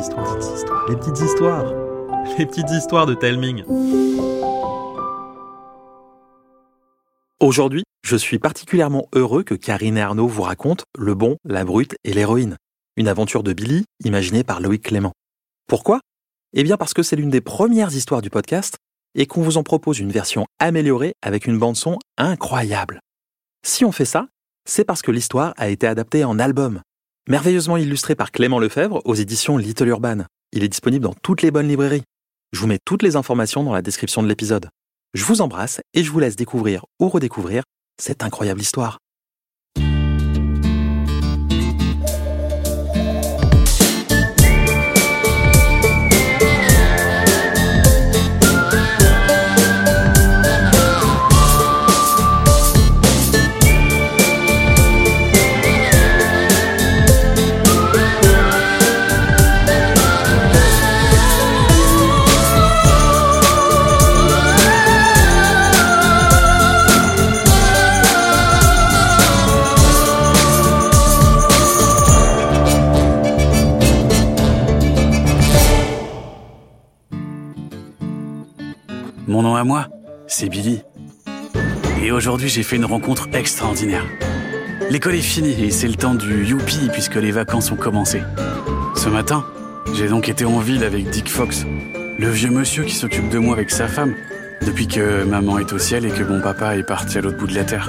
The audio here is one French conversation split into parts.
histoires, petites histoires, les petites histoires, les petites histoires de Telming. Aujourd'hui, je suis particulièrement heureux que Karine et Arnaud vous racontent Le bon, la brute et l'héroïne, une aventure de Billy imaginée par Loïc Clément. Pourquoi? Eh bien parce que c'est l'une des premières histoires du podcast et qu'on vous en propose une version améliorée avec une bande son incroyable. Si on fait ça, c'est parce que l'histoire a été adaptée en album, merveilleusement illustré par Clément Lefebvre aux éditions Little Urban. Il est disponible dans toutes les bonnes librairies. Je vous mets toutes les informations dans la description de l'épisode. Je vous embrasse et je vous laisse découvrir ou redécouvrir cette incroyable histoire. Mon nom à moi, c'est Billy. Et aujourd'hui, j'ai fait une rencontre extraordinaire. L'école est finie et c'est le temps du youpi puisque les vacances ont commencé. Ce matin, j'ai donc été en ville avec Dick Fox, le vieux monsieur qui s'occupe de moi avec sa femme, depuis que maman est au ciel et que mon papa est parti à l'autre bout de la terre.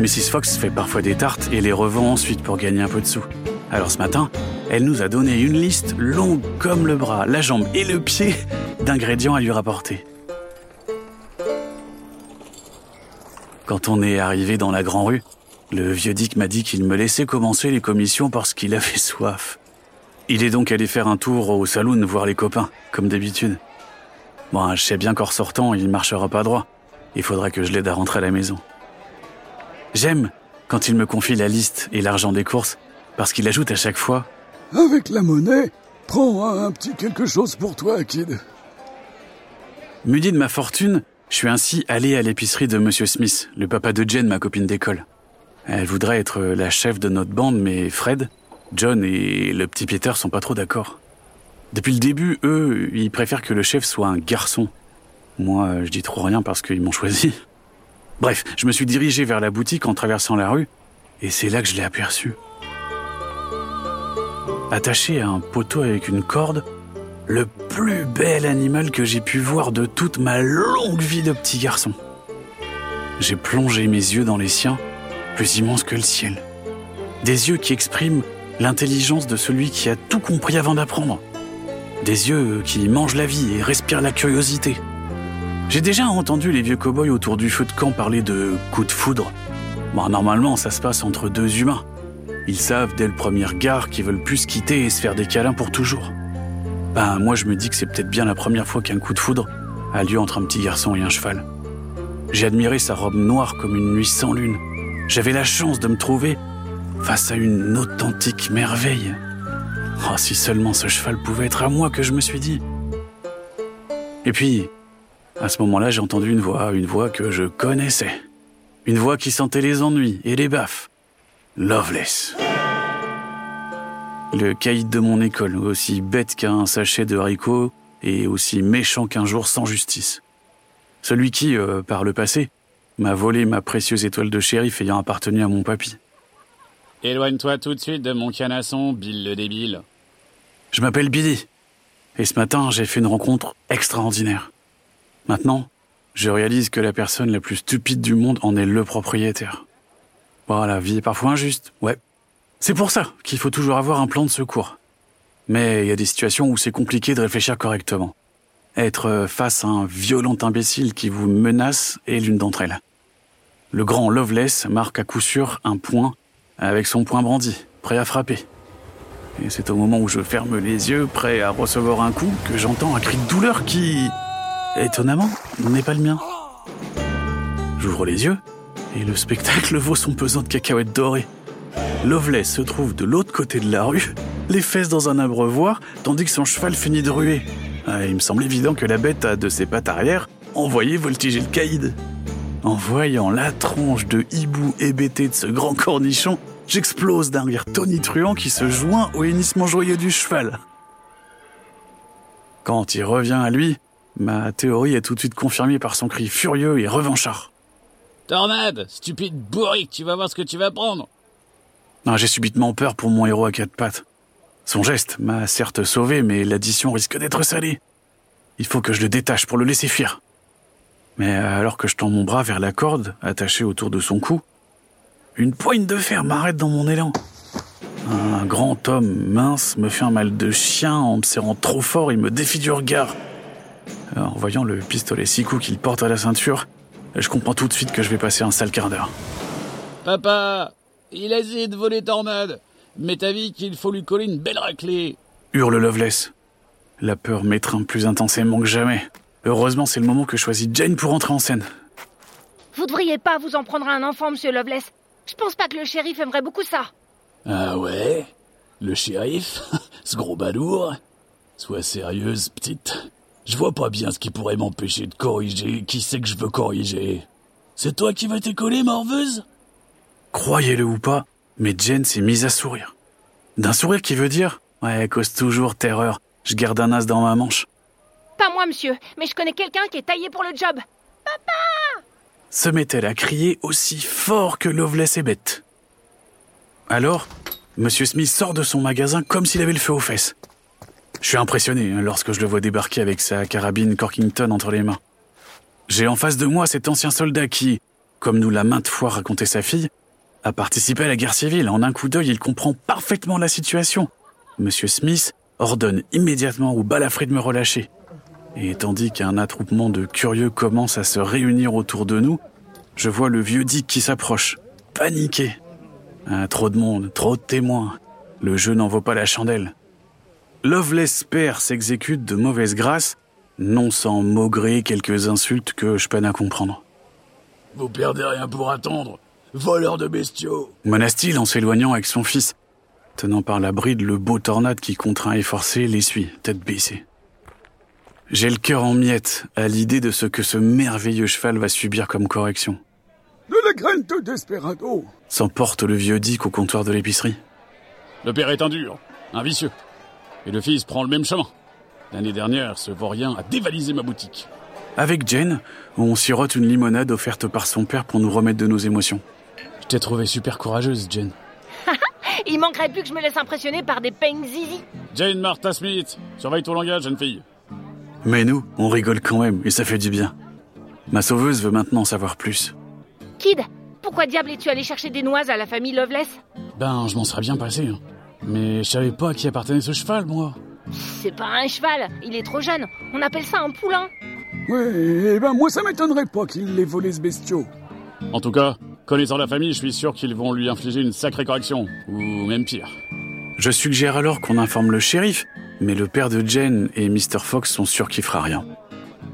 Mrs. Fox fait parfois des tartes et les revend ensuite pour gagner un peu de sous. Alors ce matin, elle nous a donné une liste longue comme le bras, la jambe et le pied d'ingrédients à lui rapporter. Quand on est arrivé dans la grande rue, le vieux Dick m'a dit qu'il me laissait commencer les commissions parce qu'il avait soif. Il est donc allé faire un tour au saloon voir les copains, comme d'habitude. Bon, je sais bien qu'en ressortant, il marchera pas droit. Il faudra que je l'aide à rentrer à la maison. J'aime quand il me confie la liste et l'argent des courses, parce qu'il ajoute à chaque fois Avec la monnaie, prends un, un petit quelque chose pour toi, kid. Muni de ma fortune, je suis ainsi allé à l'épicerie de Monsieur Smith, le papa de Jen, ma copine d'école. Elle voudrait être la chef de notre bande, mais Fred, John et le petit Peter sont pas trop d'accord. Depuis le début, eux, ils préfèrent que le chef soit un garçon. Moi, je dis trop rien parce qu'ils m'ont choisi. Bref, je me suis dirigé vers la boutique en traversant la rue, et c'est là que je l'ai aperçu. Attaché à un poteau avec une corde, le plus bel animal que j'ai pu voir de toute ma longue vie de petit garçon. J'ai plongé mes yeux dans les siens, plus immenses que le ciel. Des yeux qui expriment l'intelligence de celui qui a tout compris avant d'apprendre. Des yeux qui mangent la vie et respirent la curiosité. J'ai déjà entendu les vieux cow-boys autour du feu de camp parler de coup de foudre. Bon, normalement, ça se passe entre deux humains. Ils savent dès le premier regard qu'ils veulent plus se quitter et se faire des câlins pour toujours. Ben, moi, je me dis que c'est peut-être bien la première fois qu'un coup de foudre a lieu entre un petit garçon et un cheval. J'ai admiré sa robe noire comme une nuit sans lune. J'avais la chance de me trouver face à une authentique merveille. Oh, si seulement ce cheval pouvait être à moi, que je me suis dit. Et puis, à ce moment-là, j'ai entendu une voix, une voix que je connaissais. Une voix qui sentait les ennuis et les baffes. Loveless. Le caïd de mon école, aussi bête qu'un sachet de haricots et aussi méchant qu'un jour sans justice. Celui qui, euh, par le passé, m'a volé ma précieuse étoile de shérif ayant appartenu à mon papy. Éloigne-toi tout de suite de mon canasson, Bill le débile. Je m'appelle Billy. Et ce matin, j'ai fait une rencontre extraordinaire. Maintenant, je réalise que la personne la plus stupide du monde en est le propriétaire. Bon, la vie est parfois injuste, ouais. C'est pour ça qu'il faut toujours avoir un plan de secours. Mais il y a des situations où c'est compliqué de réfléchir correctement. Être face à un violent imbécile qui vous menace est l'une d'entre elles. Le grand Loveless marque à coup sûr un point avec son poing brandi, prêt à frapper. Et c'est au moment où je ferme les yeux, prêt à recevoir un coup, que j'entends un cri de douleur qui, étonnamment, n'est pas le mien. J'ouvre les yeux, et le spectacle vaut son pesant de cacahuètes dorées. Loveless se trouve de l'autre côté de la rue, les fesses dans un abreuvoir, tandis que son cheval finit de ruer. Ah, il me semble évident que la bête a de ses pattes arrière envoyé voltiger le caïd. En voyant la tronche de hibou hébété de ce grand cornichon, j'explose d'un rire tonitruant qui se joint au hennissement joyeux du cheval. Quand il revient à lui, ma théorie est tout de suite confirmée par son cri furieux et revanchard. Tornade, stupide bourrique, tu vas voir ce que tu vas prendre. J'ai subitement peur pour mon héros à quatre pattes. Son geste m'a certes sauvé, mais l'addition risque d'être salée. Il faut que je le détache pour le laisser fuir. Mais alors que je tends mon bras vers la corde, attachée autour de son cou, une poigne de fer m'arrête dans mon élan. Un grand homme mince me fait un mal de chien en me serrant trop fort et me défie du regard. En voyant le pistolet six coups qu'il porte à la ceinture, je comprends tout de suite que je vais passer un sale quart d'heure. Papa, il a essayé de voler Tornade, mais t'as vu qu'il faut lui coller une belle raclée. Hurle Loveless. La peur m'étreint plus intensément que jamais. Heureusement, c'est le moment que choisit Jane pour entrer en scène. Vous devriez pas vous en prendre à un enfant, monsieur Loveless. Je pense pas que le shérif aimerait beaucoup ça. Ah ouais? Le shérif? Ce gros balourd? Sois sérieuse, petite. Je vois pas bien ce qui pourrait m'empêcher de corriger qui c'est que je veux corriger? C'est toi qui vas t'écoller, morveuse? Croyez-le ou pas, mais Jane s'est mise à sourire. D'un sourire qui veut dire Ouais, cause toujours terreur. Je garde un as dans ma manche. Pas moi, monsieur, mais je connais quelqu'un qui est taillé pour le job. Se met-elle à crier aussi fort que Loveless est bête. Alors, Monsieur Smith sort de son magasin comme s'il avait le feu aux fesses. Je suis impressionné hein, lorsque je le vois débarquer avec sa carabine Corkington entre les mains. J'ai en face de moi cet ancien soldat qui, comme nous l'a maintes fois raconté sa fille, a participé à la guerre civile. En un coup d'œil, il comprend parfaitement la situation. Monsieur Smith ordonne immédiatement au balafré de me relâcher. Et tandis qu'un attroupement de curieux commence à se réunir autour de nous, je vois le vieux Dick qui s'approche, paniqué. Ah, trop de monde, trop de témoins. Le jeu n'en vaut pas la chandelle. Loveless père s'exécute de mauvaise grâce, non sans maugrer quelques insultes que je peine à comprendre. Vous perdez rien pour attendre. Voleur de bestiaux Menace-t-il en s'éloignant avec son fils, tenant par la bride le beau tornade qui, contraint et forcé, l'essuie, tête baissée. J'ai le cœur en miettes à l'idée de ce que ce merveilleux cheval va subir comme correction. De la graine de Desperado. S'emporte le vieux Dick au comptoir de l'épicerie. Le père est un dur, un vicieux. Et le fils prend le même chemin. L'année dernière, ce vaurien a dévalisé ma boutique. Avec Jane, on sirote une limonade offerte par son père pour nous remettre de nos émotions. T'ai trouvé super courageuse, Jane. Il manquerait plus que je me laisse impressionner par des peignes zizi. Jane Martha Smith, surveille ton langage, jeune fille. Mais nous, on rigole quand même et ça fait du bien. Ma sauveuse veut maintenant en savoir plus. Kid, pourquoi diable es-tu allé chercher des noises à la famille Loveless? Ben, je m'en serais bien passé. hein. Mais je savais pas à qui appartenait ce cheval, moi. C'est pas un cheval, il est trop jeune. On appelle ça un poulain. Ouais, eh ben moi ça m'étonnerait pas qu'il l'ait volé ce bestiau. En tout cas, connaissant la famille, je suis sûr qu'ils vont lui infliger une sacrée correction. Ou même pire. Je suggère alors qu'on informe le shérif, mais le père de Jane et Mr. Fox sont sûrs qu'il fera rien.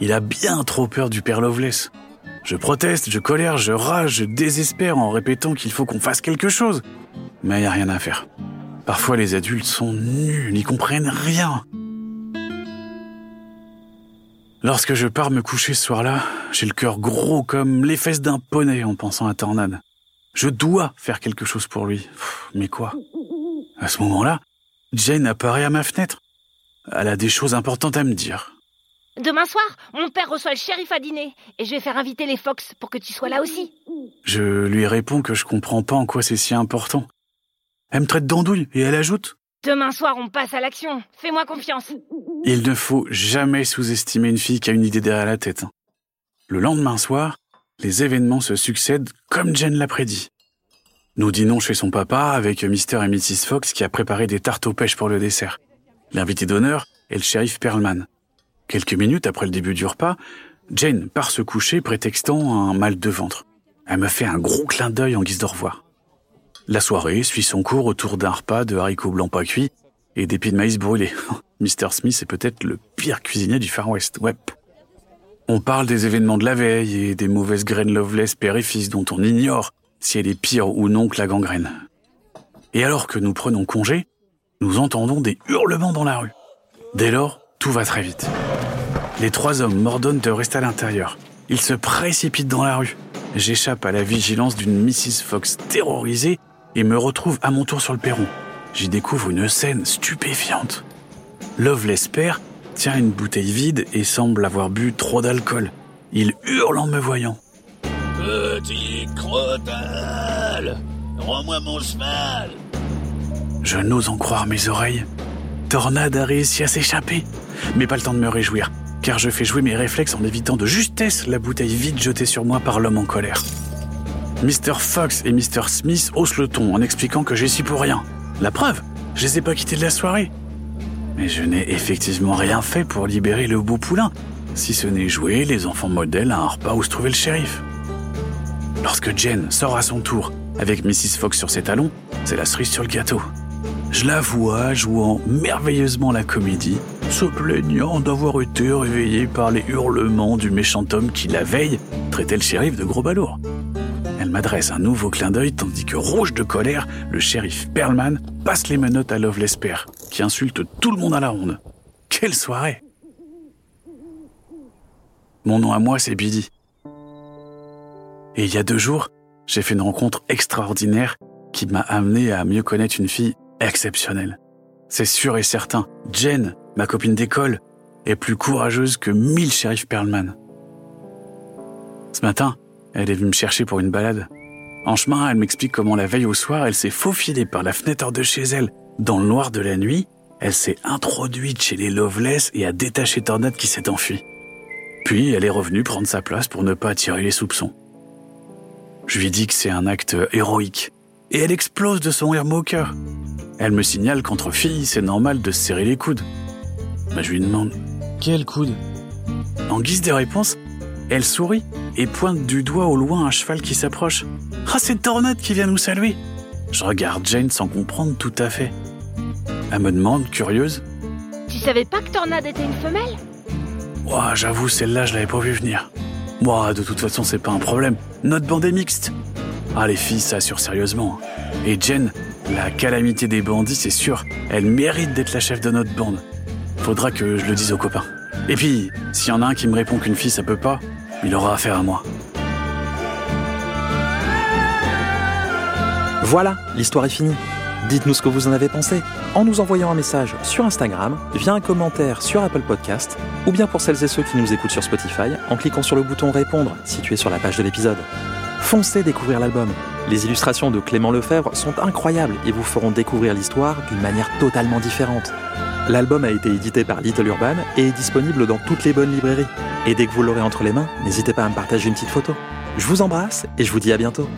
Il a bien trop peur du père Loveless. Je proteste, je colère, je rage, je désespère en répétant qu'il faut qu'on fasse quelque chose. Mais il n'y a rien à faire. Parfois les adultes sont nuls, n'y comprennent rien. Lorsque je pars me coucher ce soir-là, j'ai le cœur gros comme les fesses d'un poney en pensant à Tornade. Je dois faire quelque chose pour lui. Pff, Mais quoi? À ce moment-là, Jane apparaît à ma fenêtre. Elle a des choses importantes à me dire. Demain soir, mon père reçoit le shérif à dîner. Et je vais faire inviter les Fox pour que tu sois là aussi. Je lui réponds que je comprends pas en quoi c'est si important. Elle me traite d'andouille et elle ajoute Demain soir, on passe à l'action. Fais-moi confiance. Il ne faut jamais sous-estimer une fille qui a une idée derrière la tête. Le lendemain soir, les événements se succèdent comme Jen l'a prédit. Nous dînons chez son papa avec Mr. et Mrs. Fox qui a préparé des tartes aux pêches pour le dessert. L'invité d'honneur est le shérif Perlman. Quelques minutes après le début du repas, Jane part se coucher prétextant un mal de ventre. Elle me fait un gros clin d'œil en guise de revoir. La soirée suit son cours autour d'un repas de haricots blancs pas cuits et d'épis de maïs brûlés. Mr. Smith est peut-être le pire cuisinier du Far West, ouais. On parle des événements de la veille et des mauvaises graines Loveless père dont on ignore si elle est pire ou non que la gangrène. Et alors que nous prenons congé, nous entendons des hurlements dans la rue. Dès lors, tout va très vite. Les trois hommes m'ordonnent de rester à l'intérieur. Ils se précipitent dans la rue. J'échappe à la vigilance d'une Mrs. Fox terrorisée et me retrouve à mon tour sur le perron. J'y découvre une scène stupéfiante. Loveless père tient une bouteille vide et semble avoir bu trop d'alcool. Il hurle en me voyant. Petit crotal Rends-moi mon cheval Je n'ose en croire mes oreilles. Tornade a réussi à s'échapper. Mais pas le temps de me réjouir, car je fais jouer mes réflexes en évitant de justesse la bouteille vide jetée sur moi par l'homme en colère. Mr. Fox et Mr. Smith haussent le ton en expliquant que j'y suis pour rien. La preuve, je les ai pas quittés de la soirée. Mais je n'ai effectivement rien fait pour libérer le beau poulain, si ce n'est jouer les enfants modèles à un repas où se trouvait le shérif. Lorsque Jen sort à son tour avec Mrs. Fox sur ses talons, c'est la cerise sur le gâteau. Je la vois jouant merveilleusement la comédie, se plaignant d'avoir été réveillée par les hurlements du méchant homme qui, la veille, traitait le shérif de gros balourd. M'adresse un nouveau clin d'œil tandis que, rouge de colère, le shérif Perlman passe les menottes à Loveless Père, qui insulte tout le monde à la ronde. Quelle soirée Mon nom à moi, c'est Billy. Et il y a deux jours, j'ai fait une rencontre extraordinaire qui m'a amené à mieux connaître une fille exceptionnelle. C'est sûr et certain, Jen, ma copine d'école, est plus courageuse que mille shérifs Perlman. Ce matin, elle est venue me chercher pour une balade. En chemin, elle m'explique comment la veille au soir, elle s'est faufilée par la fenêtre de chez elle. Dans le noir de la nuit, elle s'est introduite chez les Loveless et a détaché Tornade qui s'est enfui. Puis, elle est revenue prendre sa place pour ne pas attirer les soupçons. Je lui dis que c'est un acte héroïque. Et elle explose de son rire moqueur. Elle me signale qu'entre filles, c'est normal de se serrer les coudes. Mais je lui demande Quel coude? En guise de réponse, elle sourit et pointe du doigt au loin un cheval qui s'approche. Ah, c'est Tornade qui vient nous saluer Je regarde Jane sans comprendre tout à fait. Elle me demande, curieuse Tu savais pas que Tornade était une femelle? Ouah, j'avoue, celle-là, je l'avais pas vu venir. Moi, de toute façon, c'est pas un problème. Notre bande est mixte. Ah, les filles, ça assure sérieusement. Et Jen, la calamité des bandits, c'est sûr, elle mérite d'être la chef de notre bande. Faudra que je le dise aux copains. Et puis, s'il y en a un qui me répond qu'une fille ça peut pas, il aura affaire à moi. Voilà, l'histoire est finie. Dites-nous ce que vous en avez pensé en nous envoyant un message sur Instagram, via un commentaire sur Apple Podcast, ou bien pour celles et ceux qui nous écoutent sur Spotify, en cliquant sur le bouton répondre situé sur la page de l'épisode. Foncez découvrir l'album. Les illustrations de Clément Lefebvre sont incroyables et vous feront découvrir l'histoire d'une manière totalement différente. L'album a été édité par Little Urban et est disponible dans toutes les bonnes librairies. Et dès que vous l'aurez entre les mains, n'hésitez pas à me partager une petite photo. Je vous embrasse et je vous dis à bientôt.